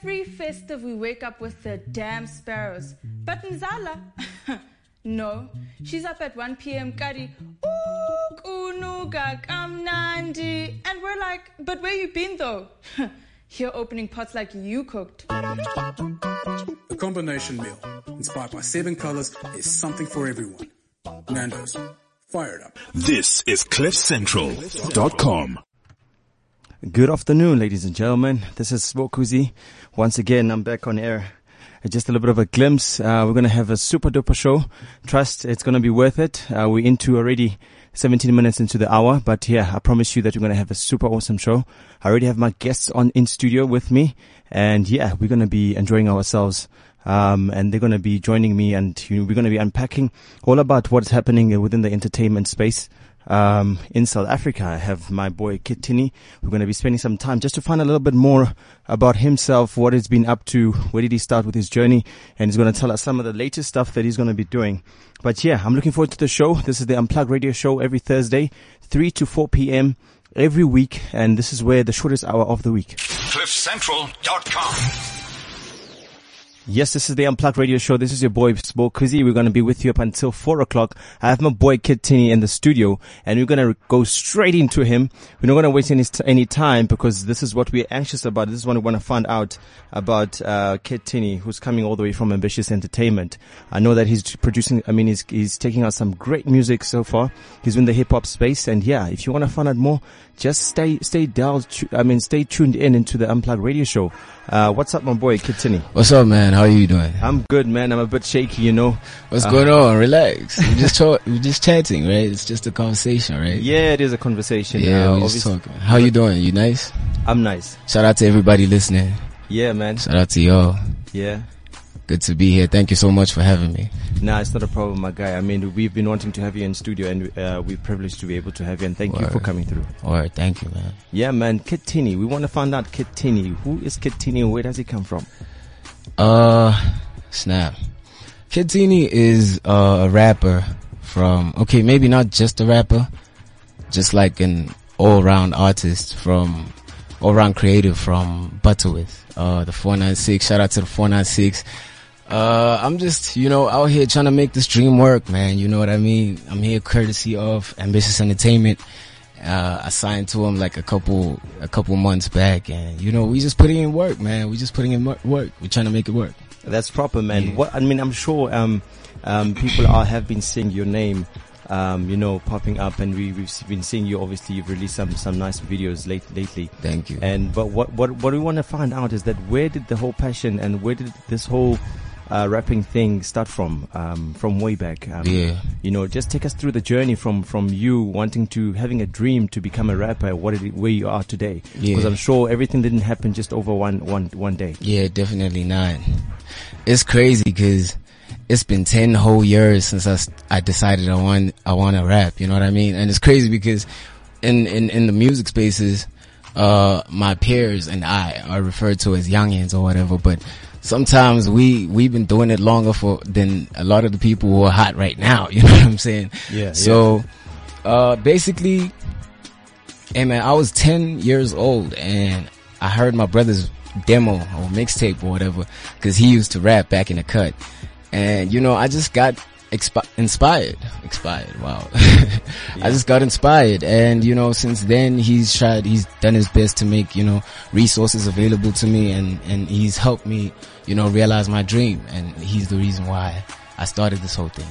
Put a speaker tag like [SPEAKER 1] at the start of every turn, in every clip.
[SPEAKER 1] Every festive we wake up with the damn sparrows. But Nzala, no, she's up at 1 p.m. Kari, kunuga kamnandi. And we're like, but where you been though? Here opening pots like you cooked.
[SPEAKER 2] The combination meal, inspired by seven colors, is something for everyone. Nando's. Fire it up.
[SPEAKER 3] This is CliffCentral.com.
[SPEAKER 4] Good afternoon, ladies and gentlemen. This is Swokuzi. Once again, I'm back on air. Uh, Just a little bit of a glimpse. Uh, we're going to have a super duper show. Trust it's going to be worth it. Uh, we're into already 17 minutes into the hour, but yeah, I promise you that we're going to have a super awesome show. I already have my guests on in studio with me and yeah, we're going to be enjoying ourselves. Um, and they're going to be joining me and you know, we're going to be unpacking all about what's happening within the entertainment space um, in South Africa. I have my boy Kid Tini. We're going to be spending some time just to find a little bit more about himself, what he's been up to, where did he start with his journey, and he's going to tell us some of the latest stuff that he's going to be doing. But yeah, I'm looking forward to the show. This is the Unplugged Radio Show every Thursday, 3 to 4 p.m. every week, and this is where the shortest hour of the week.
[SPEAKER 3] CliffCentral.com.
[SPEAKER 4] Yes, this is the Unplugged Radio Show. This is your boy Spo Kuzzy. We're going to be with you up until four o'clock. I have my boy Kid Tini in the studio, and we're going to go straight into him. We're not going to waste any any time because this is what we're anxious about. This is what we want to find out about uh, Kid Tini, who's coming all the way from Ambitiouz Entertainment. I know that he's producing. I mean, he's he's taking out some great music so far. He's in the hip hop space, and yeah, if you want to find out more, just stay stay dialed. I mean, stay tuned in into the Unplugged Radio Show. Uh, what's up, my boy Kid Tini?
[SPEAKER 5] What's up, man? How are you doing?
[SPEAKER 4] I'm good, man. I'm a bit shaky, you know.
[SPEAKER 5] What's
[SPEAKER 4] Uh,
[SPEAKER 5] going on? Relax. We're just talk, we're just chatting, right? It's just a conversation, right?
[SPEAKER 4] Yeah, it is a conversation.
[SPEAKER 5] Yeah,
[SPEAKER 4] Uh,
[SPEAKER 5] we're just talking. How you doing? You nice?
[SPEAKER 4] I'm nice.
[SPEAKER 5] Shout out to everybody listening.
[SPEAKER 4] Yeah, man.
[SPEAKER 5] Shout out to y'all.
[SPEAKER 4] Yeah.
[SPEAKER 5] Good to be here. Thank you so much for having me.
[SPEAKER 4] Nah, it's not a problem, my guy. I mean, we've been wanting to have you in studio, and uh, we're privileged to be able to have you. And thank you for coming through.
[SPEAKER 5] Alright, thank you, man.
[SPEAKER 4] Yeah, man. Kid Tini. We want to find out Kid Tini. Who is Kid Tini? Where does he come from?
[SPEAKER 5] Uh, snap. Kid Tini is uh, a rapper from, okay, maybe not just a rapper, just like an all-round artist from, all-round creative from Butterworth, uh, the 496. Shout out to the 496. Uh, I'm just, you know, out here trying to make this dream work, man. You know what I mean? I'm here courtesy of Ambitiouz Entertainment. Uh, I signed to him like a couple, a couple months back and, you know, we just putting in work, man. We just putting in work. We're trying to make it work.
[SPEAKER 4] That's proper, man. What I mean, I'm sure um, um, people are have been seeing your name, um, you know, popping up, and we, we've been seeing you. Obviously, you've released some some nice videos late, lately.
[SPEAKER 5] Thank you.
[SPEAKER 4] And but what what what we want to find out is that where did the whole passion and where did this whole uh, rapping thing start from? Um, from way back. Um,
[SPEAKER 5] Yeah.
[SPEAKER 4] You know, just take us through the journey from from you wanting to having a dream to become a rapper. What it, where you are today?
[SPEAKER 5] Yeah.
[SPEAKER 4] Because I'm sure everything didn't happen just over one one one day.
[SPEAKER 5] Yeah, definitely not. It's crazy because it's been 10 whole years since I, I decided I want, I want to rap, you know what I mean? And it's crazy because in, in, in the music spaces, uh, my peers and I are referred to as youngins or whatever, but sometimes we, we've been doing it longer for, than a lot of the people who are hot right now, you know what I'm saying?
[SPEAKER 4] Yeah,
[SPEAKER 5] So, uh, basically, Hey man, I was 10 years old and I heard my brother's demo or mixtape or whatever cause he used to rap back in the cut. And you know, I just got expi- inspired, expired. Wow. I just got inspired. And you know, since then he's tried, he's done his best to make, you know, resources available to me and, and he's helped me, you know, realize my dream. And he's the reason why I started this whole thing.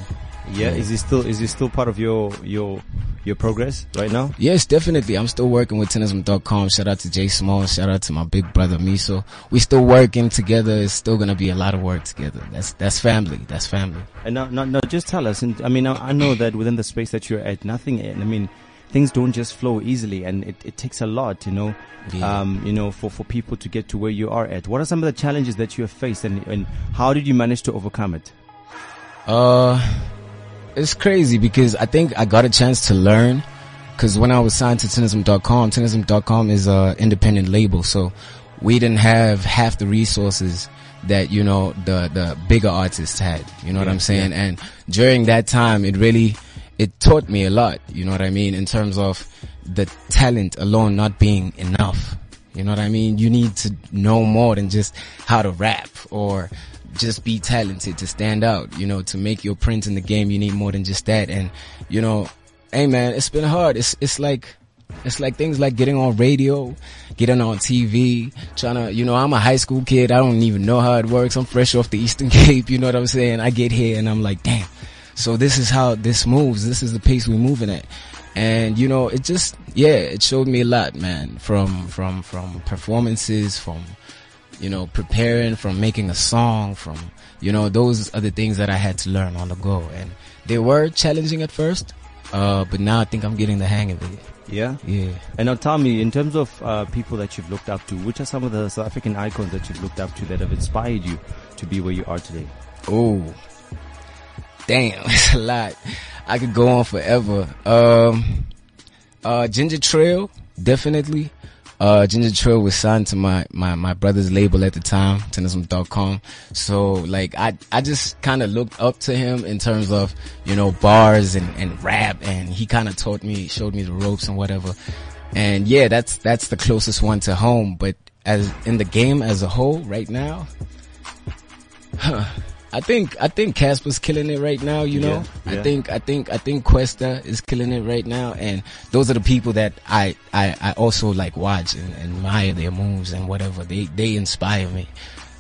[SPEAKER 4] Yeah, is he still is he still part of your your your progress right now?
[SPEAKER 5] Yes, definitely. I'm still working with tennism.com. Shout out to Jay Small. Shout out to my big brother Miso. We still working together. It's still gonna be a lot of work together. That's that's family. That's family.
[SPEAKER 4] And now, now, now just tell us. And I mean, I, I know that within the space that you're at, nothing. I mean, things don't just flow easily, and it, it takes a lot, you know.
[SPEAKER 5] Yeah.
[SPEAKER 4] Um, you know, for for people to get to where you are at. What are some of the challenges that you have faced, and and how did you manage to overcome it?
[SPEAKER 5] Uh, it's crazy because I think I got a chance to learn. Cause when I was signed to tennism.com, tennism.com is a independent label. So we didn't have half the resources that, you know, the, the bigger artists had. You know what I'm saying? And during that time, it really, it taught me a lot. You know what I mean? In terms of the talent alone not being enough. You know what I mean? You need to know more than just how to rap or just be talented to stand out. You know, to make your print in the game, you need more than just that. And you know, hey man, it's been hard. It's it's like it's like things like getting on radio, getting on TV, trying to, you know, I'm a high school kid. I don't even know how it works. I'm fresh off the Eastern Cape. You know what I'm saying? I get here and I'm like, damn. So this is how this moves. This is the pace we're moving at. And, you know, it just, yeah, it showed me a lot, man, from, from, from performances, from, you know, preparing, from making a song, from, you know, those are the things that I had to learn on the go. And they were challenging at first, uh, but now I think I'm getting the hang of it.
[SPEAKER 4] Yeah.
[SPEAKER 5] Yeah.
[SPEAKER 4] And now tell me, in terms of uh, people that you've looked up to, which are some of the South African icons that you've looked up to that have inspired you to be where you are today?
[SPEAKER 5] Oh, damn, it's a lot. I could go on forever. Um, uh, Ginger Trill, definitely. Uh, Ginger Trill was signed to my, my, my brother's label at the time, Tennism.com. So like, I, I just kind of looked up to him in terms of, you know, bars and, and rap and he kind of taught me, showed me the ropes and whatever. And yeah, that's, that's the closest one to home. But as in the game as a whole right now, huh, I think I think Cassper's killing it right now. You know,
[SPEAKER 4] Yeah, yeah.
[SPEAKER 5] I think I think I think Kwesta is killing it right now, and those are the people that I I, I also like watch and, and admire their moves and whatever. They they inspire me.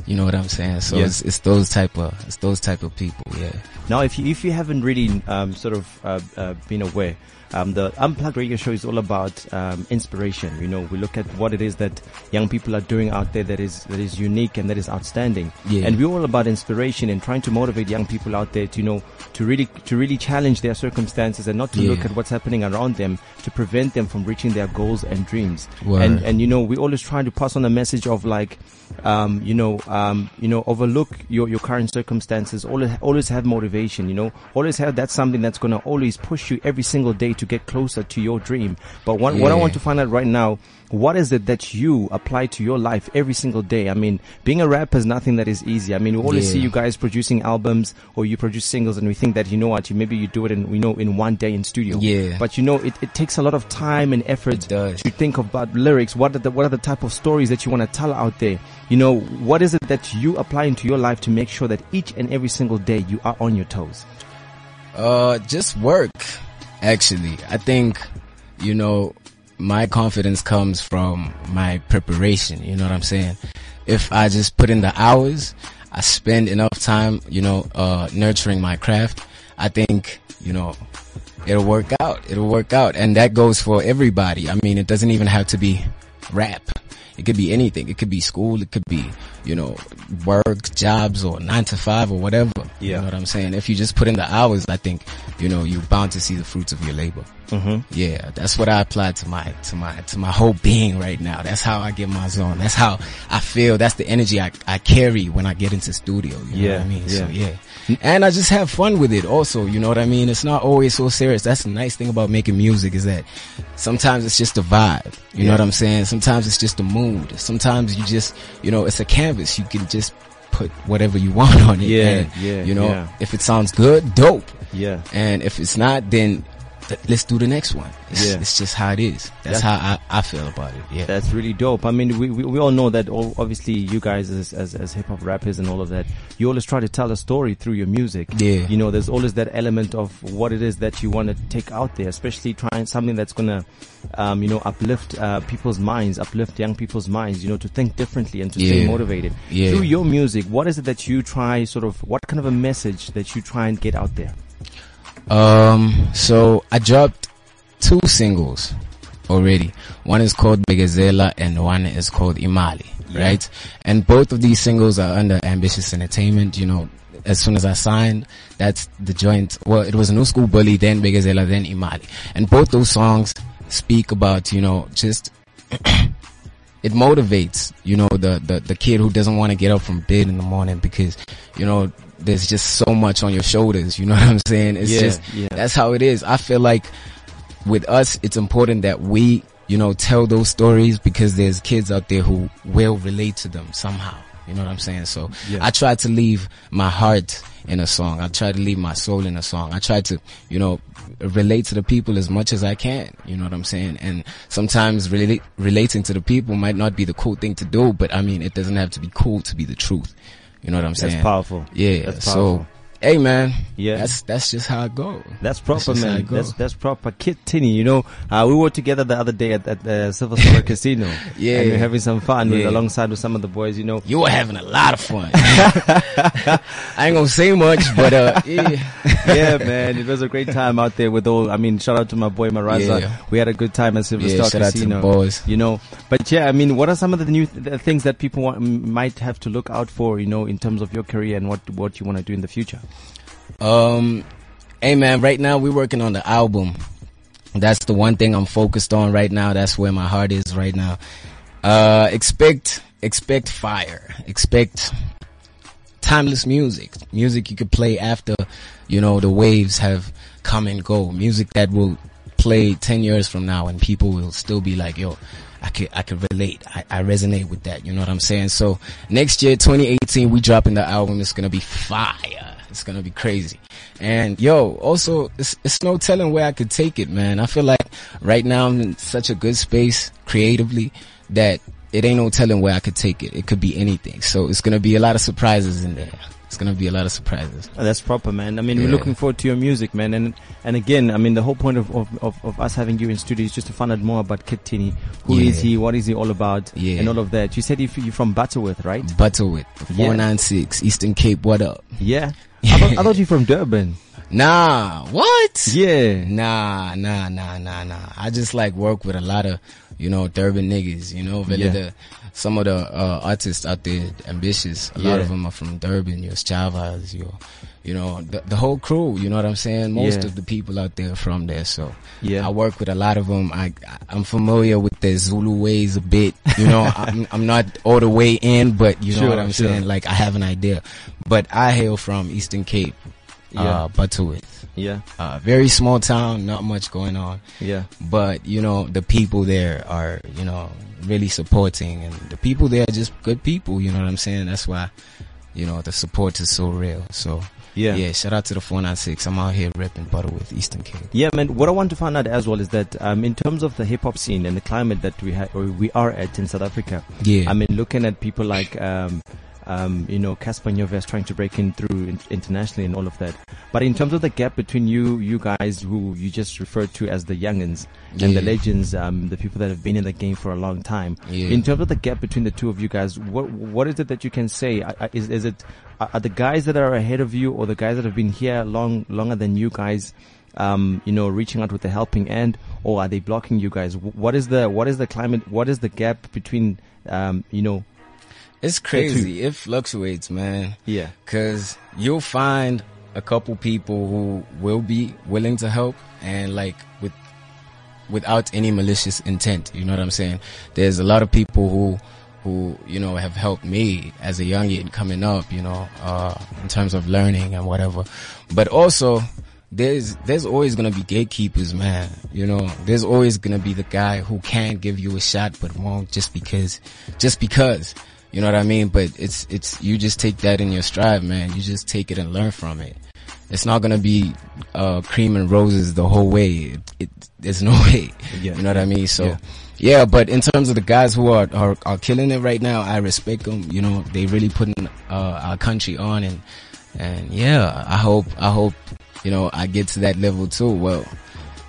[SPEAKER 5] You know what I'm saying? So
[SPEAKER 4] Yeah.
[SPEAKER 5] it's it's those type of it's those type of people. Yeah.
[SPEAKER 4] Now, if you, if you haven't really um, sort of uh, uh, been aware, um, the Unplugged Radio Show is all about um, inspiration. You know, we look at what it is that young people are doing out there that is that is unique and that is outstanding.
[SPEAKER 5] Yeah.
[SPEAKER 4] And we're all about inspiration and trying to motivate young people out there to you know to really to really challenge their circumstances and not to
[SPEAKER 5] Yeah.
[SPEAKER 4] look at what's happening around them to prevent them from reaching their goals and dreams.
[SPEAKER 5] Word.
[SPEAKER 4] And and you know, we always try to pass on a message of like, um, you know, um, you know, overlook your, your current circumstances. Always, always have motivation. You know, always have that's something that's gonna always push you every single day to get closer to your dream. But what, what I want to find out right now, what is it that you apply to your life every single day? I mean, being a rapper is nothing that is easy. I mean, we always
[SPEAKER 5] Yeah.
[SPEAKER 4] see you guys producing albums or you produce singles, and we think that you know what, you maybe you do it in you know in one day in studio.
[SPEAKER 5] Yeah.
[SPEAKER 4] But you know, it, it takes a lot of time and effort to think about lyrics. What are the what are the type of stories that you want to tell out there? You know, what is it that you apply into your life to make sure that each and every single day you are on your toes?
[SPEAKER 5] Uh, just work. Actually, I think, you know, my confidence comes from my preparation. You know what I'm saying? If I just put in the hours, I spend enough time, you know, uh, nurturing my craft. I think, you know, it'll work out. It'll work out. And that goes for everybody. I mean, it doesn't even have to be rap. It could be anything. It could be school. It could be, you know, work, jobs or nine to five or whatever. You
[SPEAKER 4] Yeah.
[SPEAKER 5] know what I'm saying? If you just put in the hours, I think, you know, you're bound to see the fruits of your labor.
[SPEAKER 4] Mm-hmm.
[SPEAKER 5] Yeah, that's what I apply to my, to my, to my whole being right now. That's how I get my zone. That's how I feel. That's the energy I, I carry when I get into studio. You know
[SPEAKER 4] Yeah,
[SPEAKER 5] what I mean? So
[SPEAKER 4] yeah.
[SPEAKER 5] Yeah. And I just have fun with it also, you know what I mean? It's not always so serious. That's the nice thing about making music is that sometimes it's just a vibe. You know what I'm saying? Sometimes it's just a mood. Sometimes you just, you know, it's a canvas. You can just put whatever you want on it.
[SPEAKER 4] Yeah,
[SPEAKER 5] And,
[SPEAKER 4] yeah,
[SPEAKER 5] You know,
[SPEAKER 4] yeah.
[SPEAKER 5] if it sounds good, dope.
[SPEAKER 4] Yeah.
[SPEAKER 5] And if it's not, then th- let's do the next one. It's,
[SPEAKER 4] Yeah.
[SPEAKER 5] it's just how it is. That's
[SPEAKER 4] Yeah.
[SPEAKER 5] how I, I feel about it. Yeah.
[SPEAKER 4] That's really dope. I mean, we, we, we all know that all, obviously you guys as, as, as hip hop rappers and all of that, you always try to tell a story through your music.
[SPEAKER 5] Yeah.
[SPEAKER 4] You know, there's always that element of what it is that you want to take out there, especially trying something that's gonna, um, you know, uplift, uh, people's minds, uplift young people's minds, you know, to think differently and to stay motivated.
[SPEAKER 5] Yeah.
[SPEAKER 4] Through your music, what is it that you try sort of, what kind of a message that you try and get out there?
[SPEAKER 5] Um, so I dropped two singles already. One is called Begazela and one is called Imali, right? And both of these singles are under Ambitiouz Entertainment, you know. As soon as I signed, that's the joint. Well, it was New School Bully, then Begazela, then Imali. And both those songs speak about, you know, just it motivates, you know, the, the, the kid who doesn't want to get up from bed in the morning because, you know, there's just so much on your shoulders. You know what I'm saying? It's
[SPEAKER 4] Yeah,
[SPEAKER 5] just,
[SPEAKER 4] yeah.
[SPEAKER 5] that's how it is. I feel like with us, it's important that we you know, tell those stories because there's kids out there who will relate to them somehow. You know what I'm saying? So
[SPEAKER 4] Yeah.
[SPEAKER 5] I try to leave my heart in a song. I try to leave my soul in a song. I try to, you know, relate to the people as much as I can. You know what I'm saying? And sometimes relate, relating to the people might not be the cool thing to do, but I mean, it doesn't have to be cool to be the truth. You know what I'm saying?
[SPEAKER 4] That's powerful.
[SPEAKER 5] Yeah.
[SPEAKER 4] That's
[SPEAKER 5] so,
[SPEAKER 4] powerful.
[SPEAKER 5] Hey man.
[SPEAKER 4] Yeah.
[SPEAKER 5] That's, that's just how it goes.
[SPEAKER 4] That's proper,
[SPEAKER 5] how
[SPEAKER 4] man. That's that's proper. Kid Tini, you know, uh, we were together the other day at, at the Silver Star Casino.
[SPEAKER 5] Yeah.
[SPEAKER 4] and we are having some fun with, alongside with some of the boys. You know,
[SPEAKER 5] You were having a lot of fun. I ain't gonna say much, but uh, yeah.
[SPEAKER 4] yeah, man, it was a great time out there with all. I mean, shout out to my boy Maraza.
[SPEAKER 5] Yeah.
[SPEAKER 4] We had a good time at Silver
[SPEAKER 5] Yeah,
[SPEAKER 4] Star
[SPEAKER 5] shout out to the
[SPEAKER 4] Casino.
[SPEAKER 5] boys.
[SPEAKER 4] You know, but yeah, I mean, what are some of the new th- things that people want, m- might have to look out for? You know, in terms of your career and what what you want to do in the future.
[SPEAKER 5] Um, hey man, right now we're working on the album. That's the one thing I'm focused on right now. That's where my heart is right now. Uh, expect, expect fire. Expect timeless music. Music you could play after, you know, the waves have come and go. Music that will play 10 years from now and people will still be like, yo, I could, I could relate. I, I resonate with that. You know what I'm saying? So next year, 2018, we dropping the album. It's gonna be fire. It's gonna be crazy. And yo, also, it's, it's no telling where I could take it, man. I feel like right now I'm in such a good space creatively that it ain't no telling where I could take it. It could be anything. So it's gonna be a lot of surprises in there. It's gonna be a lot of surprises.
[SPEAKER 4] Oh, that's proper, man. I mean, we're looking forward to your music, man. And and again, I mean, the whole point of, of, of, of us having you in studio is just to find out more about Kid Tini. Who is
[SPEAKER 5] Yeah.
[SPEAKER 4] he? What is he all about?
[SPEAKER 5] Yeah.
[SPEAKER 4] And all of that. You said you're from Butterworth, right?
[SPEAKER 5] Butterworth,
[SPEAKER 4] Yeah.
[SPEAKER 5] 496, Eastern Cape, what up?
[SPEAKER 4] Yeah. I thought, I thought you're from Durban.
[SPEAKER 5] Nah, what?
[SPEAKER 4] Yeah.
[SPEAKER 5] Nah, nah, nah, nah, nah. I just like work with a lot of, you know, Durban niggas, you know, really
[SPEAKER 4] Yeah.
[SPEAKER 5] the, some of the, uh, artists out there, ambitious. A lot of them are from Durban, your Sjavas, your, you know, the, the whole crew, you know what I'm saying? Most
[SPEAKER 4] Yeah.
[SPEAKER 5] of the people out there are from there, so.
[SPEAKER 4] Yeah.
[SPEAKER 5] I work with a lot of them. I, I'm familiar with the Zulu ways a bit, you know, I'm, I'm not all the way in, but you know
[SPEAKER 4] Sure,
[SPEAKER 5] what I'm
[SPEAKER 4] sure.
[SPEAKER 5] saying? Like I have an idea, but I hail from Eastern Cape,
[SPEAKER 4] Yeah.
[SPEAKER 5] uh, Butterworth.
[SPEAKER 4] Yeah.
[SPEAKER 5] Uh, very small town, not much going on,
[SPEAKER 4] Yeah.
[SPEAKER 5] but you know the people there are you know really supporting, and the people there are just good people. You know what I'm saying? That's why you know the support is so real. So
[SPEAKER 4] Yeah.
[SPEAKER 5] yeah. Shout out to the 496. I'm out here repping Butterworth, Eastern Cape.
[SPEAKER 4] Yeah, man. What I want to find out as well is that, um, in terms of the hip hop scene and the climate that we ha- or we are at in South Africa,
[SPEAKER 5] Yeah.
[SPEAKER 4] I mean, looking at people like, um, um, you know, Cassper Nyovest trying to break in through in- internationally and all of that. But in terms of the gap between you, you guys who you just referred to as the youngins and the legends, um, the people that have been in the game for a long time.
[SPEAKER 5] Yeah.
[SPEAKER 4] In terms of the gap between the two of you guys, what what is it that you can say? Is is it are are the guys that are ahead of you or the guys that have been here long longer than you guys? Um, you know, reaching out with the helping end, or are they blocking you guys? What is the what is the climate? What is the gap between, um, you know,
[SPEAKER 5] It's crazy. It fluctuates, man.
[SPEAKER 4] yeah,
[SPEAKER 5] Cause you'll find a couple people who will be willing to help and like with, without any malicious intent. You know what I'm saying? There's a lot of people who, who, you know, have helped me as a youngin coming up, you know, uh, in terms of learning and whatever. But also, there's, there's always gonna be gatekeepers, man. You know, there's always gonna be the guy who can give you a shot but won't just because, just because. You know what I mean? But it's, it's, you just take that in your stride, man. You just take it and learn from it. It's not gonna be, uh, cream and roses the whole way. It, it there's no way.
[SPEAKER 4] Yeah.
[SPEAKER 5] You know what I mean? So,
[SPEAKER 4] Yeah.
[SPEAKER 5] yeah. but in terms of the guys who are, are, are killing it right now, I respect them. You know, they really putting, uh, our country on and, and yeah, I hope, I hope, you know, I get to that level too. Well,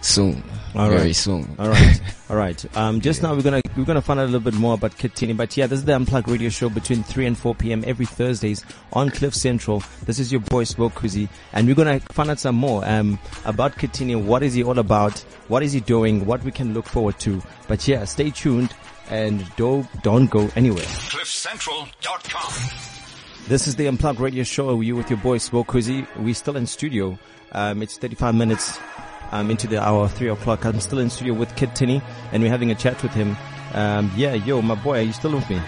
[SPEAKER 5] soon.
[SPEAKER 4] All
[SPEAKER 5] very soon.
[SPEAKER 4] All right, all right. Um, just now we're gonna we're gonna find out a little bit more about Kid Tini. But yeah, this is the Unplugged Radio Show between three and four p.m. every Thursdays on Cliff Central. This is your boy Smoke Kuzi, and we're gonna find out some more um about Kid Tini. What is he all about? What is he doing? What we can look forward to? But yeah, stay tuned and don't don't go anywhere.
[SPEAKER 3] CliffCentral.com.
[SPEAKER 4] This is the Unplugged Radio Show. You with your boy Smoke Kuzi. We're still in studio. Um, it's 35 minutes um, into the hour, three o'clock. I'm still in studio with Kid Tini, and we're having a chat with him. Um, yeah, yo, my boy, are you still with me?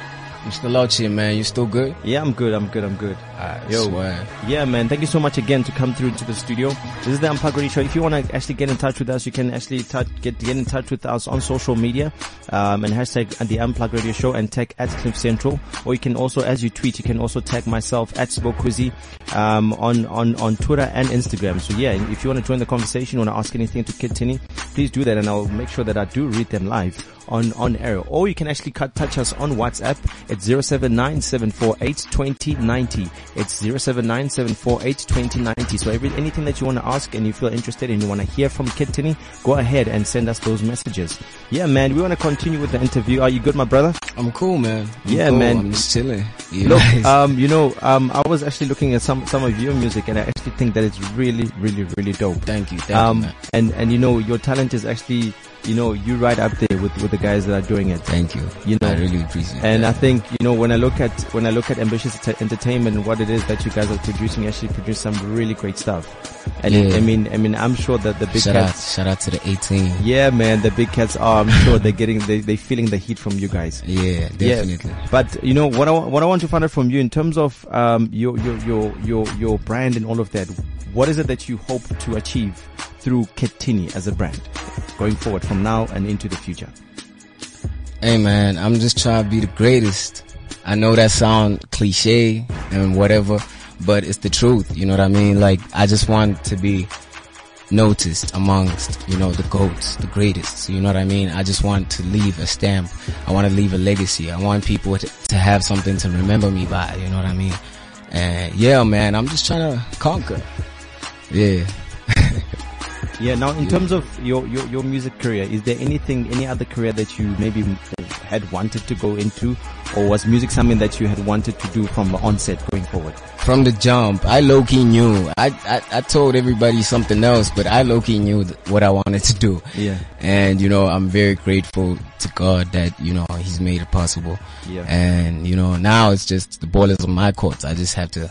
[SPEAKER 5] Mr. Lochi, man, you still good?
[SPEAKER 4] Yeah, I'm good. I'm good. I'm good.
[SPEAKER 5] I
[SPEAKER 4] Yo.
[SPEAKER 5] swear.
[SPEAKER 4] Yeah, man. Thank you so much again to come through into the studio. This is the Unplugged Radio Show. If you want to actually get in touch with us, you can actually touch, get get in touch with us on social media, um, and hashtag the Unplugged Radio Show and tag at Cliff Central. Or you can also, as you tweet, you can also tag myself at Spokuzi, um, on on on Twitter and Instagram. So yeah, if you want to join the conversation, you want to ask anything to Kid Tini, please do that, and I'll make sure that I do read them live on on air. Or you can actually cut, touch us on WhatsApp at 0797482090. It's 0797482090. So every, anything that you want to ask and you feel interested and you want to hear from Kid go ahead and send us those messages. Yeah, man, we want to continue with the interview. Are you good, my brother?
[SPEAKER 5] I'm cool, man. I'm
[SPEAKER 4] Yeah,
[SPEAKER 5] cool.
[SPEAKER 4] man.
[SPEAKER 5] I'm just chilling. You
[SPEAKER 4] Look, um, you know, um, I was actually looking at some, some of your music and I actually think that it's really, really, really dope.
[SPEAKER 5] thank you, thank
[SPEAKER 4] Um,
[SPEAKER 5] you, man.
[SPEAKER 4] and, and you know, your talent is actually, you know, you right up there with, with the guys that are doing it.
[SPEAKER 5] Thank you.
[SPEAKER 4] you know,
[SPEAKER 5] I really appreciate
[SPEAKER 4] And I think, you know, when I look at, when I look at Ambitiouz Ent- Entertainment and what it is that you guys are producing, you actually produce some really great stuff. And
[SPEAKER 5] Yeah.
[SPEAKER 4] I mean, I mean, I'm sure that the big
[SPEAKER 5] shout out,
[SPEAKER 4] cats,
[SPEAKER 5] shout out to the 18.
[SPEAKER 4] yeah, man, the big cats are, I'm sure they're getting, they, they're feeling the heat from you guys.
[SPEAKER 5] Yeah, definitely.
[SPEAKER 4] But you know what I what I want to find out from you in terms of um your your your your your brand and all of that. What is it that you hope to achieve through Kid Tini as a brand going forward from now and into the future?
[SPEAKER 5] Hey man, I'm just trying to be the greatest. I know that sound cliche and whatever, but it's the truth. You know what I mean? Like, I just want to be noticed amongst, you know, the goats, the greatest. You know what I mean? I just want to leave a stamp. I want to leave a legacy. I want people to, have something to remember me by. You know what I mean? And yeah, man, I'm just trying to conquer. Yeah.
[SPEAKER 4] Yeah. Now, in terms of your, your your music career, is there anything, any other career that you maybe had wanted to go into, or was music something that you had wanted to do from the onset going forward?
[SPEAKER 5] from the jump, I low key knew. I, I I told everybody something else, but I low key knew what I wanted to do.
[SPEAKER 4] Yeah.
[SPEAKER 5] And you know, I'm very grateful to God that you know He's made it possible.
[SPEAKER 4] Yeah.
[SPEAKER 5] And you know, now it's just the ball is on my court. I just have to,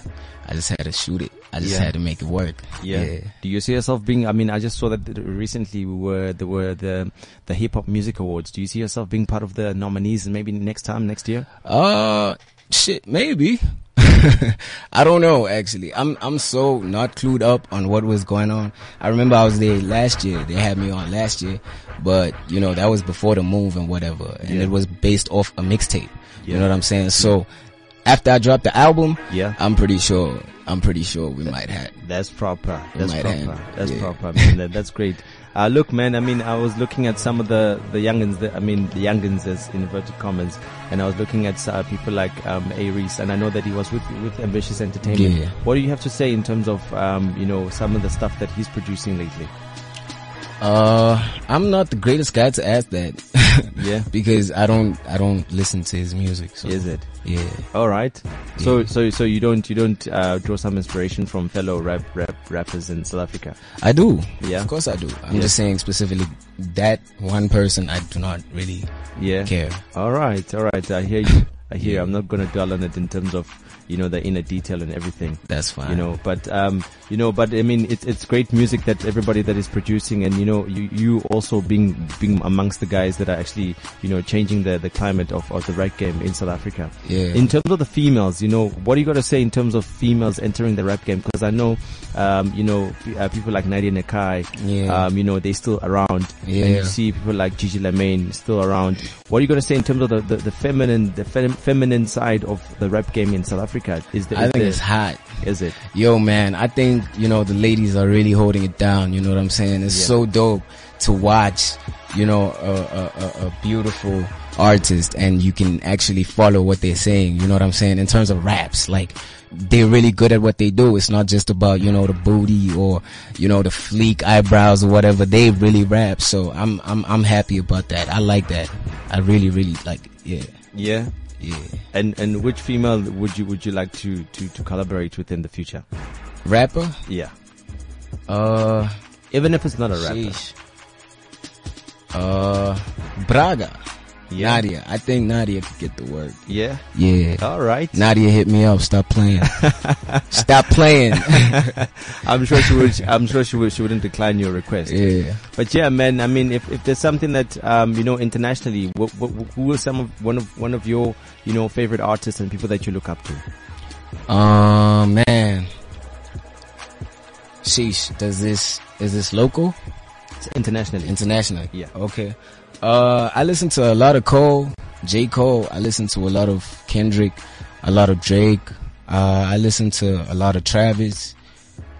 [SPEAKER 5] I just had to shoot it. I just
[SPEAKER 4] Yeah.
[SPEAKER 5] had to make it work.
[SPEAKER 4] Yeah. Do you see yourself being? I mean, I just saw that recently we were there were the the hip hop music awards. Do you see yourself being part of the nominees and maybe next time next year?
[SPEAKER 5] Uh, shit, maybe. I don't know actually. I'm I'm so not clued up on what was going on. I remember I was there last year. They had me on last year, but you know that was before the move and whatever, and
[SPEAKER 4] Yeah.
[SPEAKER 5] it was based off a mixtape. You know what I'm saying? So after I dropped the album,
[SPEAKER 4] Yeah.
[SPEAKER 5] I'm pretty sure. I'm pretty sure we might have.
[SPEAKER 4] That's proper. That's proper.
[SPEAKER 5] have.
[SPEAKER 4] That's
[SPEAKER 5] Yeah.
[SPEAKER 4] proper. Man. That, that's great. Uh, look, man. I mean, I was looking at some of the the youngins. That, I mean, the youngins as inverted commas, and I was looking at uh, people like um, A-Reece, and I know that he was with with Ambitiouz Entertainment.
[SPEAKER 5] Yeah.
[SPEAKER 4] What do you have to say in terms of um, you know some of the stuff that he's producing lately?
[SPEAKER 5] Uh, I'm not the greatest guy to ask that.
[SPEAKER 4] Yeah.
[SPEAKER 5] because I don't I don't listen to his music. So
[SPEAKER 4] Is it?
[SPEAKER 5] Yeah.
[SPEAKER 4] All right. So so so you don't you don't uh, draw some inspiration from fellow rap rap rappers in South Africa?
[SPEAKER 5] I do.
[SPEAKER 4] Yeah.
[SPEAKER 5] Of course I do. I'm
[SPEAKER 4] Yeah.
[SPEAKER 5] just saying specifically that one person I do not really
[SPEAKER 4] Yeah.
[SPEAKER 5] care.
[SPEAKER 4] All right. All right. I hear you. I hear. You. I'm not gonna dwell on it in terms of you know the inner detail and everything.
[SPEAKER 5] That's fine.
[SPEAKER 4] You know, but um, you know, but I mean, it's it's great music that everybody that is producing, and you know, you you also being being amongst the guys that are actually you know changing the the climate of of the rap game in South Africa.
[SPEAKER 5] Yeah.
[SPEAKER 4] In terms of the females, you know, what do you got to say in terms of females entering the rap game? Because I know, um, you know, uh, people like Nadia Nakai,
[SPEAKER 5] Yeah.
[SPEAKER 4] um, you know, they still around. And you see people like Gigi Lamayne still around. What are you going to say in terms of the, the, the feminine, the fem- feminine side of the rap game in South Africa? Is the,
[SPEAKER 5] I
[SPEAKER 4] is
[SPEAKER 5] think it's hot.
[SPEAKER 4] is it?
[SPEAKER 5] Yo, man, I think, you know, the ladies are really holding it down. You know what I'm saying? It's
[SPEAKER 4] Yeah.
[SPEAKER 5] so dope to watch, you know, a, a, a beautiful artist and you can actually follow what they're saying. You know what I'm saying? In terms of raps, like, they're really good at what they do. It's not just about, you know, the booty or, you know, the fleek eyebrows or whatever. They really rap. So I'm, I'm, I'm happy about that. I like that. I really, really like, yeah,
[SPEAKER 4] Yeah.
[SPEAKER 5] yeah.
[SPEAKER 4] And and which female would you would you like to to to collaborate with in the future?
[SPEAKER 5] Rapper?
[SPEAKER 4] Yeah.
[SPEAKER 5] Uh,
[SPEAKER 4] Even if it's not a rapper.
[SPEAKER 5] Sheesh. Uh, Braga.
[SPEAKER 4] Yeah.
[SPEAKER 5] Nadia. I think Nadia could get the work.
[SPEAKER 4] Yeah.
[SPEAKER 5] Yeah.
[SPEAKER 4] All right.
[SPEAKER 5] Nadia hit me up. Stop playing. Stop playing.
[SPEAKER 4] I'm sure she would. I'm sure she would. She wouldn't decline your request.
[SPEAKER 5] yeah.
[SPEAKER 4] But yeah, man. I mean, if, if there's something that um, you know internationally, what, what, who are some of one of one of your you know favorite artists and people that you look up to?
[SPEAKER 5] Um, man. Sheesh. Does this, is this local?
[SPEAKER 4] It's internationally.
[SPEAKER 5] Internationally?
[SPEAKER 4] Yeah.
[SPEAKER 5] Okay. Uh, I listen to a lot of Cole, J. Cole. I listen to a lot of Kendrick, a lot of Drake. Uh, I listen to a lot of Travis,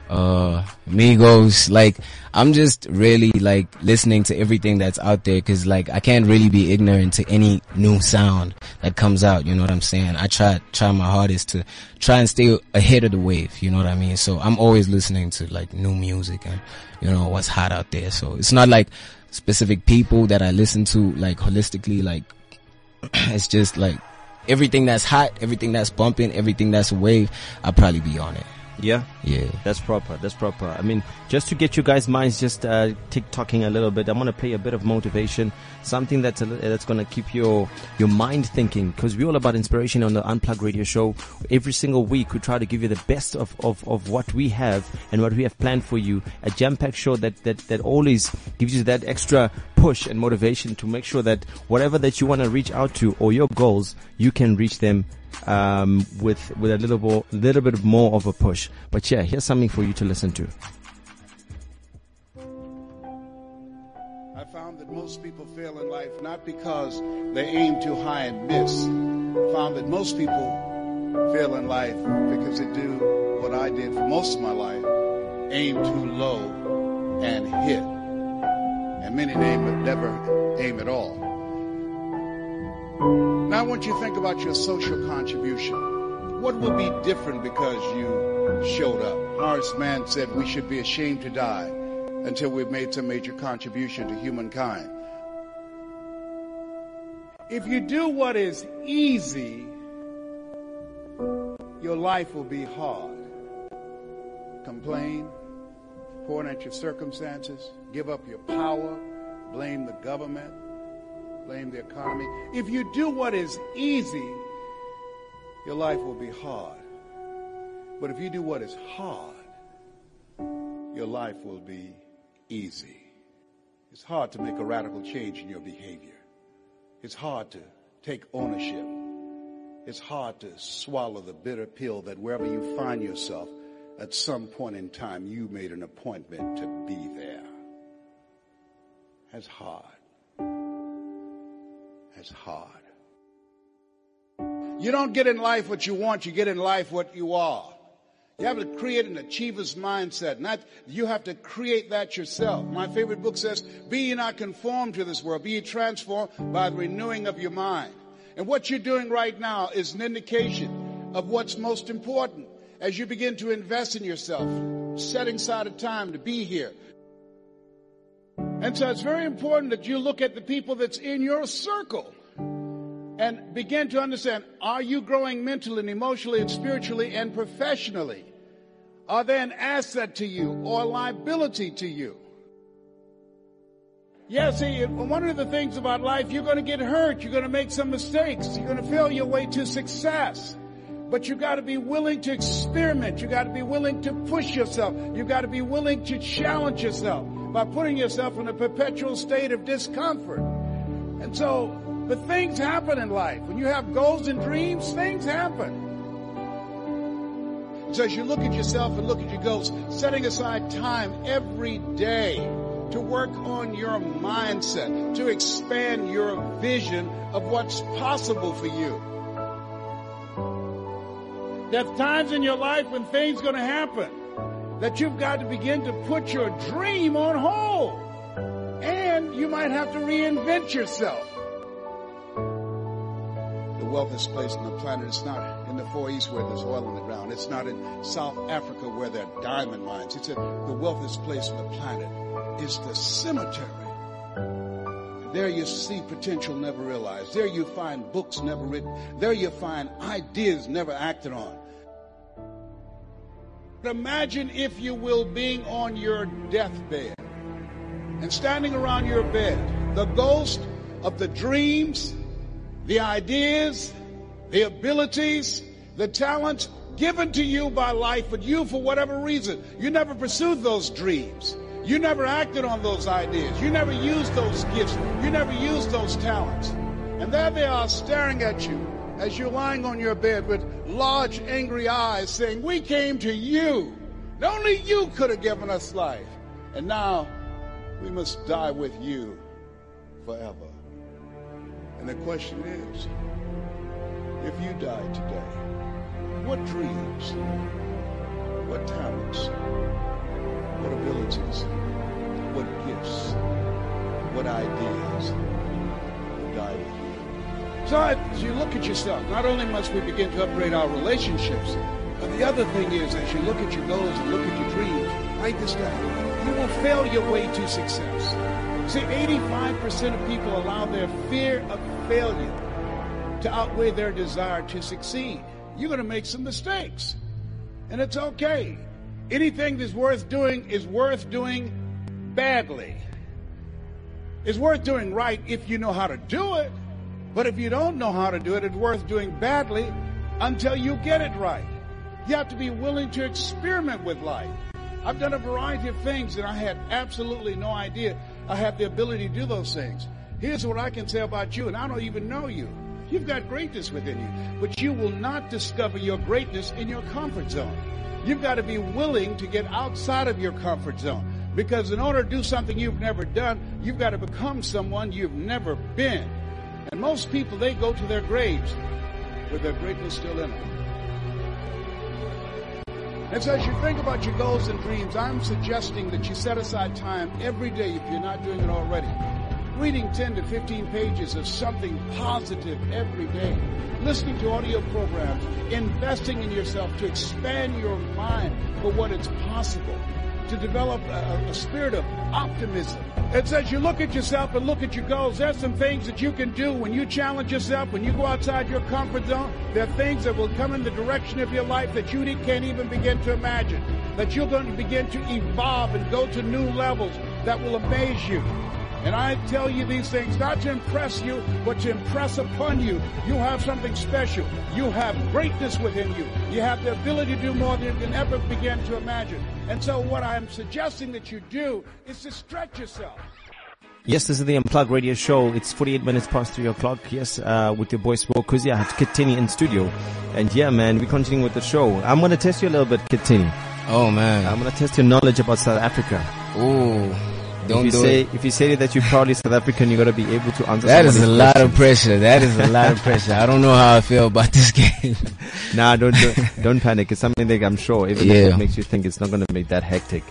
[SPEAKER 5] uh, Migos. Like, I'm just really like listening to everything that's out there cause like I can't really be ignorant to any new sound that comes out. You know what I'm saying? I try, try my hardest to try and stay ahead of the wave. You know what I mean? So I'm always listening to like new music and, you know, what's hot out there. So it's not like specific people that I listen to like holistically. Like it's just like everything that's hot, everything that's bumping, everything that's a wave, I'll probably be on it.
[SPEAKER 4] Yeah.
[SPEAKER 5] Yeah.
[SPEAKER 4] That's proper. That's proper. I mean, just to get you guys' minds just uh, tick-tocking a little bit, I'm gonna play a bit of motivation, something that's a, that's gonna keep your your mind thinking. Because we're all about inspiration on the Unplugged Radio Show. Every single week, we try to give you the best of, of, of what we have and what we have planned for you. A jam-packed show that that that always gives you that extra push and motivation to make sure that whatever that you want to reach out to or your goals, you can reach them um, with with a little more, little bit more of a push. But yeah, here's something for you to listen to.
[SPEAKER 6] I found that most people fail in life not because they aim too high and miss. I found that most people fail in life because they do what I did for most of my life, aim too low and hit. And many aim but never aim at all. Now I want you to think about your social contribution. What will be different because you showed up? Horace Mann said we should be ashamed to die until we've made some major contribution to humankind. If you do what is easy, your life will be hard. Complain, point at your circumstances, give up your power, blame the government, blame the economy. If you do what is easy, your life will be hard. But if you do what is hard, your life will be easy. It's hard to make a radical change in your behavior. It's hard to take ownership. It's hard to swallow the bitter pill that wherever you find yourself, at some point in time, you made an appointment to be there. That's hard. That's hard. You don't get in life what you want, you get in life what you are. You have to create an achiever's mindset. Not you have to create that yourself. My favorite book says, "Be ye not conformed to this world, be ye transformed by the renewing of your mind." And what you're doing right now is an indication of what's most important as you begin to invest in yourself, setting aside a time to be here. And so it's very important that you look at the people that's in your circle and begin to understand are you growing mentally and emotionally and spiritually and professionally? Are they an asset to you or a liability to you? Yeah, see, one of the things about life, you're going to get hurt. You're going to make some mistakes. You're going to fail your way to success. But you got to be willing to experiment. You got to be willing to push yourself. You got to be willing to challenge yourself by putting yourself in a perpetual state of discomfort. And so, but things happen in life. When you have goals and dreams, things happen. So as you look at yourself and look at your goals, setting aside time every day to work on your mindset, to expand your vision of what's possible for you. There's times in your life when things are going to happen that you've got to begin to put your dream on hold. And you might have to reinvent yourself. The wealthiest place on the planet is not in the Far East where there's oil in the ground. It's not in South Africa where there are diamond mines. It's a, the wealthiest place on the planet is the cemetery. There you see potential never realized. There you find books never written. There you find ideas never acted on. Imagine, if you will, being on your deathbed and standing around your bed, the ghost of the dreams the ideas, the abilities, the talents given to you by life, but you, for whatever reason, you never pursued those dreams. You never acted on those ideas. You never used those gifts. You never used those talents. And there they are staring at you as you're lying on your bed with large, angry eyes saying, We came to you. And only you could have given us life. And now we must die with you forever. And the question is, if you die today, what dreams, what talents, what abilities, what gifts, what ideas So as you look at yourself, not only must we begin to upgrade our relationships, but the other thing is, as you look at your goals and look at your dreams, write this down. You will fail your way to success. See, 85% of people allow their fear of failure to outweigh their desire to succeed. You're going to make some mistakes. And it's okay. Anything that's worth doing is worth doing badly. It's worth doing right if you know how to do it. But if you don't know how to do it, it's worth doing badly until you get it right. You have to be willing to experiment with life. I've done a variety of things and I had absolutely no idea I have the ability to do those things. Here's what I can say about you, and I don't even know you. You've got greatness within you, but you will not discover your greatness in your comfort zone. You've got to be willing to get outside of your comfort zone. Because in order to do something you've never done, you've got to become someone you've never been. And most people, they go to their graves with their greatness still in them. And so as you think about your goals and dreams, I'm suggesting that you set aside time every day if you're not doing it already. Reading 10 to 15 pages of something positive every day. Listening to audio programs. Investing in yourself to expand your mind for what is possible. To develop a, a spirit of optimism. It says you look at yourself and look at your goals. There's some things that you can do when you challenge yourself, when you go outside your comfort zone. There are things that will come in the direction of your life that you can't even begin to imagine. That you're going to begin to evolve and go to new levels that will amaze you. And I tell you these things not to impress you, but to impress upon you. You have something special. You have greatness within you. You have the ability to do more than you can ever begin to imagine. And so what I'm suggesting that you do is to stretch yourself.
[SPEAKER 4] Yes, this is the Unplugged Radio Show. It's 48 minutes past 3 o'clock. Yes, uh, with your boy Smoke Kuzi. I have Kid Tini in studio. And yeah, man, we're continuing with the show. I'm going to test you a little bit, Kid Tini.
[SPEAKER 5] Oh man.
[SPEAKER 4] I'm going to test your knowledge about South Africa.
[SPEAKER 5] Ooh. Don't
[SPEAKER 4] if you
[SPEAKER 5] do
[SPEAKER 4] say,
[SPEAKER 5] it.
[SPEAKER 4] if you say that you're proudly South African, you got to be able to answer
[SPEAKER 5] That is a
[SPEAKER 4] somebody's
[SPEAKER 5] lot of pressure. That is a lot of pressure. I don't know how I feel about this game.
[SPEAKER 4] Nah, don't, don't don't panic. It's something that I'm sure even
[SPEAKER 5] Yeah.
[SPEAKER 4] if it makes you think it's not going to make that hectic.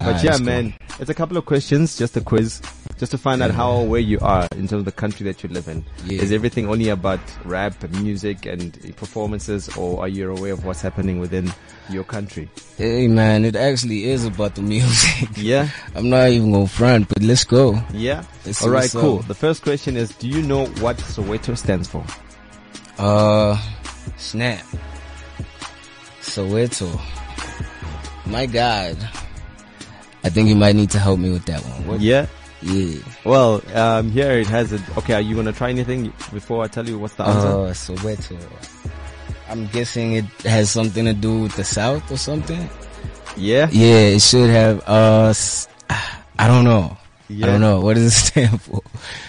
[SPEAKER 4] But yeah,
[SPEAKER 5] cool.
[SPEAKER 4] man, it's a couple of questions, just a quiz, just to find out how aware you are in terms of the country that you live in.
[SPEAKER 5] Yeah.
[SPEAKER 4] Is everything only about rap, and music, and performances, or are you aware of what's happening within your country?
[SPEAKER 5] hey man, it actually is about the music.
[SPEAKER 4] Yeah,
[SPEAKER 5] I'm not even gonna front, but let's go.
[SPEAKER 4] yeah.
[SPEAKER 5] Let's
[SPEAKER 4] All right,
[SPEAKER 5] up.
[SPEAKER 4] cool. The first question is: Do you know what Soweto stands for?
[SPEAKER 5] Uh, snap. Soweto. My God. I think you might need to help me with that one. What?
[SPEAKER 4] Yeah.
[SPEAKER 5] Yeah.
[SPEAKER 4] Well, um, here it has it. Okay, are you gonna try anything before I tell you what's the answer?
[SPEAKER 5] Uh, Soweto. I'm guessing it has something to do with the South or something.
[SPEAKER 4] yeah.
[SPEAKER 5] Yeah, it should have. Uh, I don't know.
[SPEAKER 4] Yeah.
[SPEAKER 5] I don't know. What does it stand for?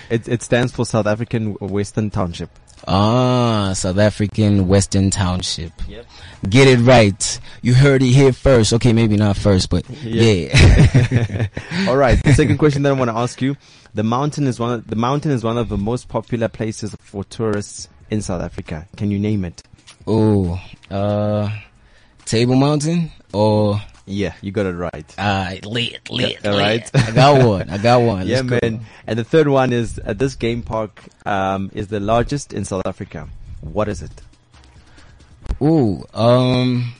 [SPEAKER 4] It, it stands for South African Western Township.
[SPEAKER 5] Ah, South African Western Township.
[SPEAKER 4] Yep.
[SPEAKER 5] Get it right. You heard it here first. Okay, maybe not first, but
[SPEAKER 4] Yeah.
[SPEAKER 5] yeah.
[SPEAKER 4] All right. The second question that I want to ask you: the mountain is one. Of, the mountain is one of the most popular places for tourists in South Africa. Can you name it?
[SPEAKER 5] oh, uh, Table Mountain or
[SPEAKER 4] Yeah, you got it right.
[SPEAKER 5] uh, lit, lit,
[SPEAKER 4] all right.
[SPEAKER 5] lit. I got one. I got one.
[SPEAKER 4] yeah,
[SPEAKER 5] Let's go.
[SPEAKER 4] man. And the third one is uh, this game park um, is the largest in South Africa. What is it?
[SPEAKER 5] Ooh, um,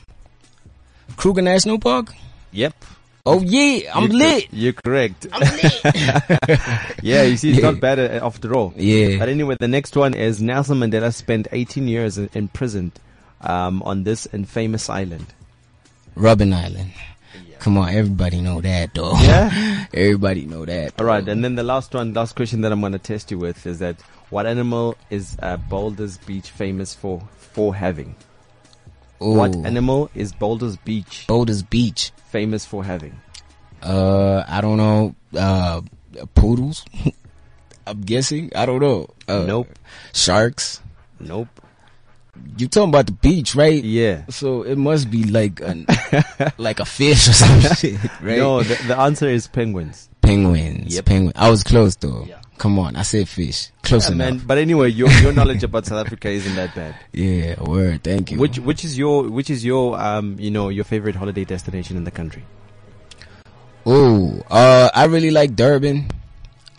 [SPEAKER 5] Kruger National Park.
[SPEAKER 4] Yep.
[SPEAKER 5] Oh yeah, I'm
[SPEAKER 4] You're
[SPEAKER 5] lit.
[SPEAKER 4] You're correct. I'm lit. yeah, you see, it's
[SPEAKER 5] Yeah.
[SPEAKER 4] not bad uh, after all.
[SPEAKER 5] Yeah.
[SPEAKER 4] But anyway, the next one is Nelson Mandela spent 18 years in, imprisoned um, on this infamous island.
[SPEAKER 5] Robben Island. Come on, everybody know that though.
[SPEAKER 4] Yeah?
[SPEAKER 5] everybody know that.
[SPEAKER 4] All right, and then the last one, last question that I'm going to test you with is that what animal is uh, Boulders Beach famous for for having? What animal is Boulders Beach
[SPEAKER 5] Boulders Beach.
[SPEAKER 4] famous for having?
[SPEAKER 5] Uh, I don't know. Uh, poodles. I'm guessing. I don't know. Uh,
[SPEAKER 4] Nope.
[SPEAKER 5] Sharks.
[SPEAKER 4] Nope.
[SPEAKER 5] You talking about the beach, right?
[SPEAKER 4] Yeah.
[SPEAKER 5] So it must be like an, like a fish or some shit, right?
[SPEAKER 4] No, the, the answer is penguins.
[SPEAKER 5] penguins.
[SPEAKER 4] Yep.
[SPEAKER 5] Penguin. I was close though.
[SPEAKER 4] Yeah.
[SPEAKER 5] Come on, I said fish. Close
[SPEAKER 4] Yeah,
[SPEAKER 5] enough.
[SPEAKER 4] man. But anyway, your your knowledge about South Africa isn't that bad.
[SPEAKER 5] Yeah, word. Thank you.
[SPEAKER 4] Which which is your which is your um you know your favorite holiday destination in the country?
[SPEAKER 5] Oh, uh, I really like Durban.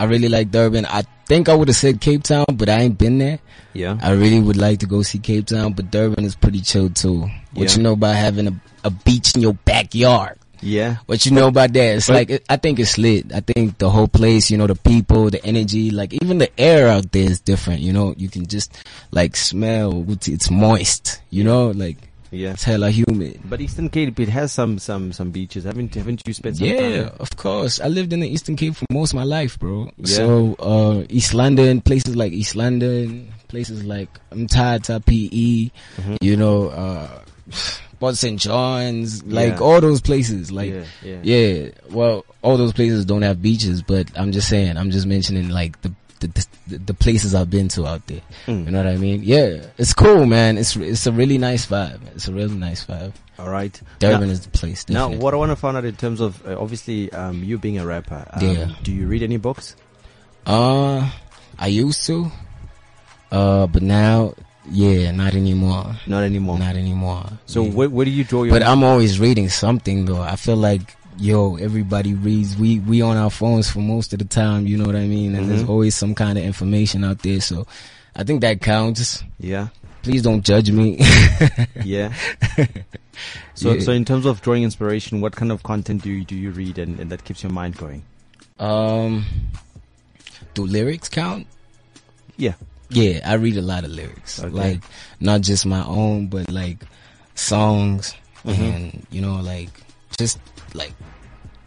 [SPEAKER 5] I really like Durban. I think I would have said Cape Town, but I ain't been there.
[SPEAKER 4] Yeah.
[SPEAKER 5] I really would like to go see Cape Town, but Durban is pretty chill too. What
[SPEAKER 4] Yeah.
[SPEAKER 5] you know about having a, a beach in your backyard?
[SPEAKER 4] Yeah.
[SPEAKER 5] What you know about that? It's like, it, I think it's lit. I think the whole place, you know, the people, the energy, like even the air out there is different, you know, you can just like smell, it's it's moist, you know, like
[SPEAKER 4] Yeah.
[SPEAKER 5] it's hella humid.
[SPEAKER 4] But Eastern Cape it has some some some beaches. Haven't haven't you spent some?
[SPEAKER 5] Yeah,
[SPEAKER 4] there?
[SPEAKER 5] of course. I lived in the Eastern Cape for most of my life, bro.
[SPEAKER 4] Yeah.
[SPEAKER 5] So, uh, East London, places like East London, places like Mthatha, PE,
[SPEAKER 4] Mm-hmm.
[SPEAKER 5] you know, uh, Port St. John's, like
[SPEAKER 4] Yeah.
[SPEAKER 5] all those places, like,
[SPEAKER 4] Yeah, yeah.
[SPEAKER 5] yeah. Well, all those places don't have beaches, but I'm just saying, I'm just mentioning like the, the, the, the places I've been to out there.
[SPEAKER 4] Mm.
[SPEAKER 5] You know what I mean? Yeah. It's cool, man. It's, it's a really nice vibe. It's a really nice vibe.
[SPEAKER 4] All right.
[SPEAKER 5] Durban
[SPEAKER 4] Now-
[SPEAKER 5] is the place.
[SPEAKER 4] Now, what I want to find out in terms of uh, obviously um, you being a rapper, um,
[SPEAKER 5] Yeah.
[SPEAKER 4] do you read any books?
[SPEAKER 5] Uh, I used to. Uh, but now, yeah, not anymore.
[SPEAKER 4] Not anymore.
[SPEAKER 5] Not anymore.
[SPEAKER 4] so
[SPEAKER 5] Yeah.
[SPEAKER 4] where, where do you draw your?
[SPEAKER 5] but I'm always reading something though. I feel like, yo, everybody reads. We, we on our phones for most of the time, you know what I mean? And there's
[SPEAKER 4] Mhm.
[SPEAKER 5] always some kind of information out there. So I think that counts.
[SPEAKER 4] yeah,
[SPEAKER 5] Please don't judge me.
[SPEAKER 4] yeah. so
[SPEAKER 5] Yeah.
[SPEAKER 4] so in terms of drawing inspiration, what kind of content do you do you read and, and that keeps your mind going?
[SPEAKER 5] um, do lyrics count?
[SPEAKER 4] Yeah.
[SPEAKER 5] Yeah, I read a lot of lyrics.
[SPEAKER 4] Okay.
[SPEAKER 5] Like not just my own, but like songs
[SPEAKER 4] Mhm.
[SPEAKER 5] and you know, like just like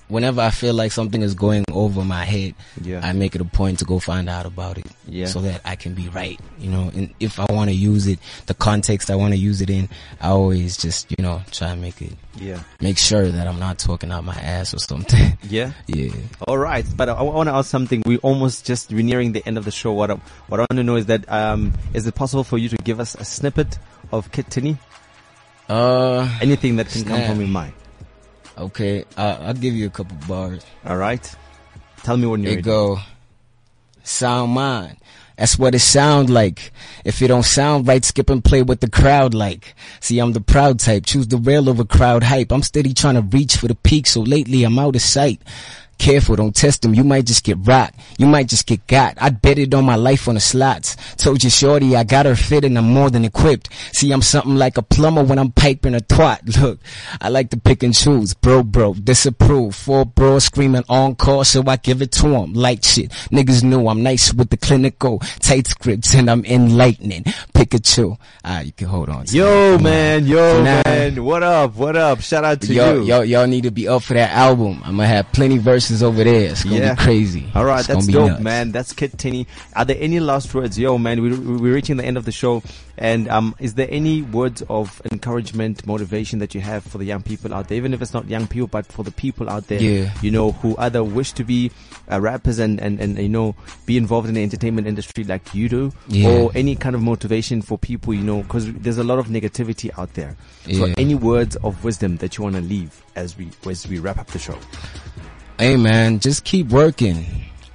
[SPEAKER 5] whenever I feel like something is going over my head,
[SPEAKER 4] Yeah.
[SPEAKER 5] I make it a point to go find out about it.
[SPEAKER 4] Yeah.
[SPEAKER 5] So that I can be right. You know, and if I want to use it, the context I want to use it in, I always just, you know, try and make it
[SPEAKER 4] yeah.
[SPEAKER 5] make sure that I'm not talking out my ass or something.
[SPEAKER 4] Yeah.
[SPEAKER 5] yeah.
[SPEAKER 4] All right, but I, want to ask something. We almost just we're nearing the end of the show. What I, what I want to know is that um, is it possible for you to give us a snippet of Kid Tini?
[SPEAKER 5] Uh
[SPEAKER 4] Anything that can come from your mind.
[SPEAKER 5] Okay, uh, I'll give you a couple bars.
[SPEAKER 4] All right. Tell me when you're
[SPEAKER 5] It
[SPEAKER 4] ready.
[SPEAKER 5] go, sound mind. That's what it sound like. If it don't sound right, skip and play with the crowd like. See, I'm the proud type. Choose the rail over crowd hype. I'm steady trying to reach for the peak, so lately I'm out of sight. Careful, don't test them. You might just get rocked. You might just get got. I'd bet it on my life on the slots. Told you, shorty, I got her fit and I'm more than equipped. See, I'm something like a plumber when I'm piping a twat. Look, I like to pick and choose. Bro, bro, disapprove. Four bros screaming on call, so I give it to to 'em. Light shit. Niggas know I'm nice with the clinical. Tight scripts and I'm enlightening. Pikachu. Ah, you can hold on.
[SPEAKER 4] Yo.
[SPEAKER 5] On.
[SPEAKER 4] man, yo,
[SPEAKER 5] Nah.
[SPEAKER 4] man. What up? What up? Shout out to
[SPEAKER 5] Yo,
[SPEAKER 4] you.
[SPEAKER 5] yo, y'all need to be up for that album. I'm gonna have plenty verses over there. It's gonna
[SPEAKER 4] Yeah.
[SPEAKER 5] be crazy.
[SPEAKER 4] All right,
[SPEAKER 5] It's
[SPEAKER 4] that's dope,
[SPEAKER 5] nuts.
[SPEAKER 4] man. That's Kid Tini. Are there any last words? Yo, man, we, we- we're reaching the end of the show. And um, is there any words of encouragement, motivation that you have for the young people out there? Even if it's not young people, but for the people out there,
[SPEAKER 5] Yeah.
[SPEAKER 4] you know, who either wish to be uh, rappers and, and, and, you know, be involved in the entertainment industry like you do,
[SPEAKER 5] Yeah.
[SPEAKER 4] or any kind of motivation for people, you know, because there's a lot of negativity out there. So
[SPEAKER 5] Yeah.
[SPEAKER 4] any words of wisdom that you want to leave as we, as we wrap up the show?
[SPEAKER 5] Hey man, just keep working.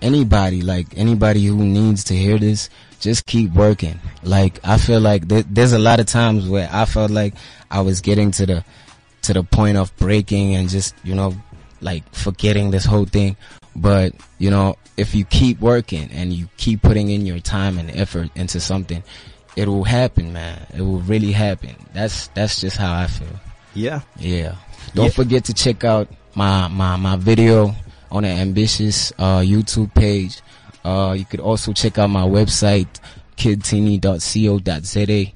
[SPEAKER 5] Anybody, like anybody who needs to hear this, just keep working. Like I feel like th- there's a lot of times where I felt like I was getting to the to the point of breaking and just you know like forgetting this whole thing. But you know, if you keep working and you keep putting in your time and effort into something, it will happen, man. It will really happen. That's that's just how I feel.
[SPEAKER 4] Yeah.
[SPEAKER 5] Yeah. Don't
[SPEAKER 4] Yeah.
[SPEAKER 5] forget to check out my, my, my video on the Ambitiouz, uh, YouTube page. Uh, you could also check out my website, kidtini.co.za.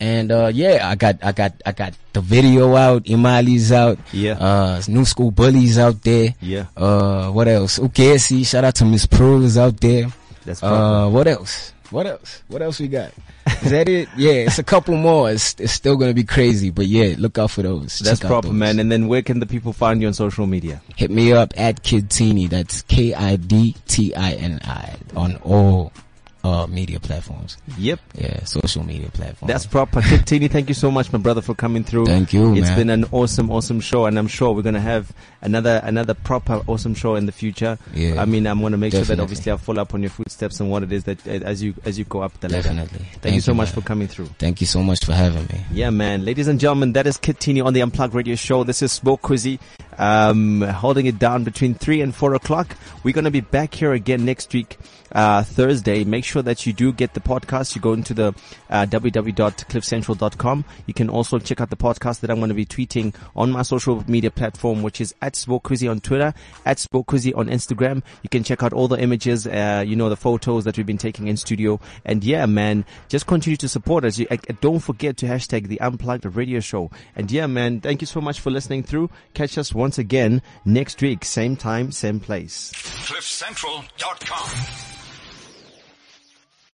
[SPEAKER 5] And uh yeah, I got I got I got the video out, Imali's out,
[SPEAKER 4] Yeah.
[SPEAKER 5] uh new school bullies out there.
[SPEAKER 4] Yeah.
[SPEAKER 5] Uh what else? Okay, see, shout out to Miss Prue's out there.
[SPEAKER 4] That's
[SPEAKER 5] uh what else? What else? What else we got? Is that it? Yeah, it's a couple more. It's it's still gonna be crazy, but yeah, look out for those.
[SPEAKER 4] That's
[SPEAKER 5] Check
[SPEAKER 4] proper,
[SPEAKER 5] those.
[SPEAKER 4] man. And then where can the people find you on social media?
[SPEAKER 5] Hit me up at Kid Tini. That's K I D T I N I on all uh media platforms.
[SPEAKER 4] Yep.
[SPEAKER 5] Yeah, social media platforms.
[SPEAKER 4] That's proper. Tini, thank you so much, my brother, for coming through.
[SPEAKER 5] Thank you,
[SPEAKER 4] It's
[SPEAKER 5] man.
[SPEAKER 4] been an awesome, awesome show, and I'm sure we're gonna have another another proper awesome show in the future.
[SPEAKER 5] Yeah.
[SPEAKER 4] I mean, I'm gonna make sure that obviously I follow up on your footsteps and what it is that uh, as you as you go up the ladder.
[SPEAKER 5] Definitely.
[SPEAKER 4] Thank, you so much
[SPEAKER 5] man.
[SPEAKER 4] for coming through.
[SPEAKER 5] Thank you so much for having me.
[SPEAKER 4] Yeah, man. Ladies and gentlemen, that is Kid Tini on the Unplugged Radio Show. This is Smoke Quizzy, um, holding it down between three and four o'clock. We're gonna be back here again next week, uh, Thursday. Make sure that you do get the podcast. You go into the uh, www.cliffcentral.com. You can also check out the podcast that I'm going to be tweeting on my social media platform, which is at Smoke Quizzy on Twitter, at Smoke Quizzy on Instagram. You can check out all the images, uh, you know, the photos that we've been taking in studio. And yeah, man, just continue to support us. You, uh, don't forget to hashtag the Unplugged Radio Show. And yeah, man, thank you so much for listening through. Catch us once again next week, same time, same place.
[SPEAKER 3] CliffCentral.com.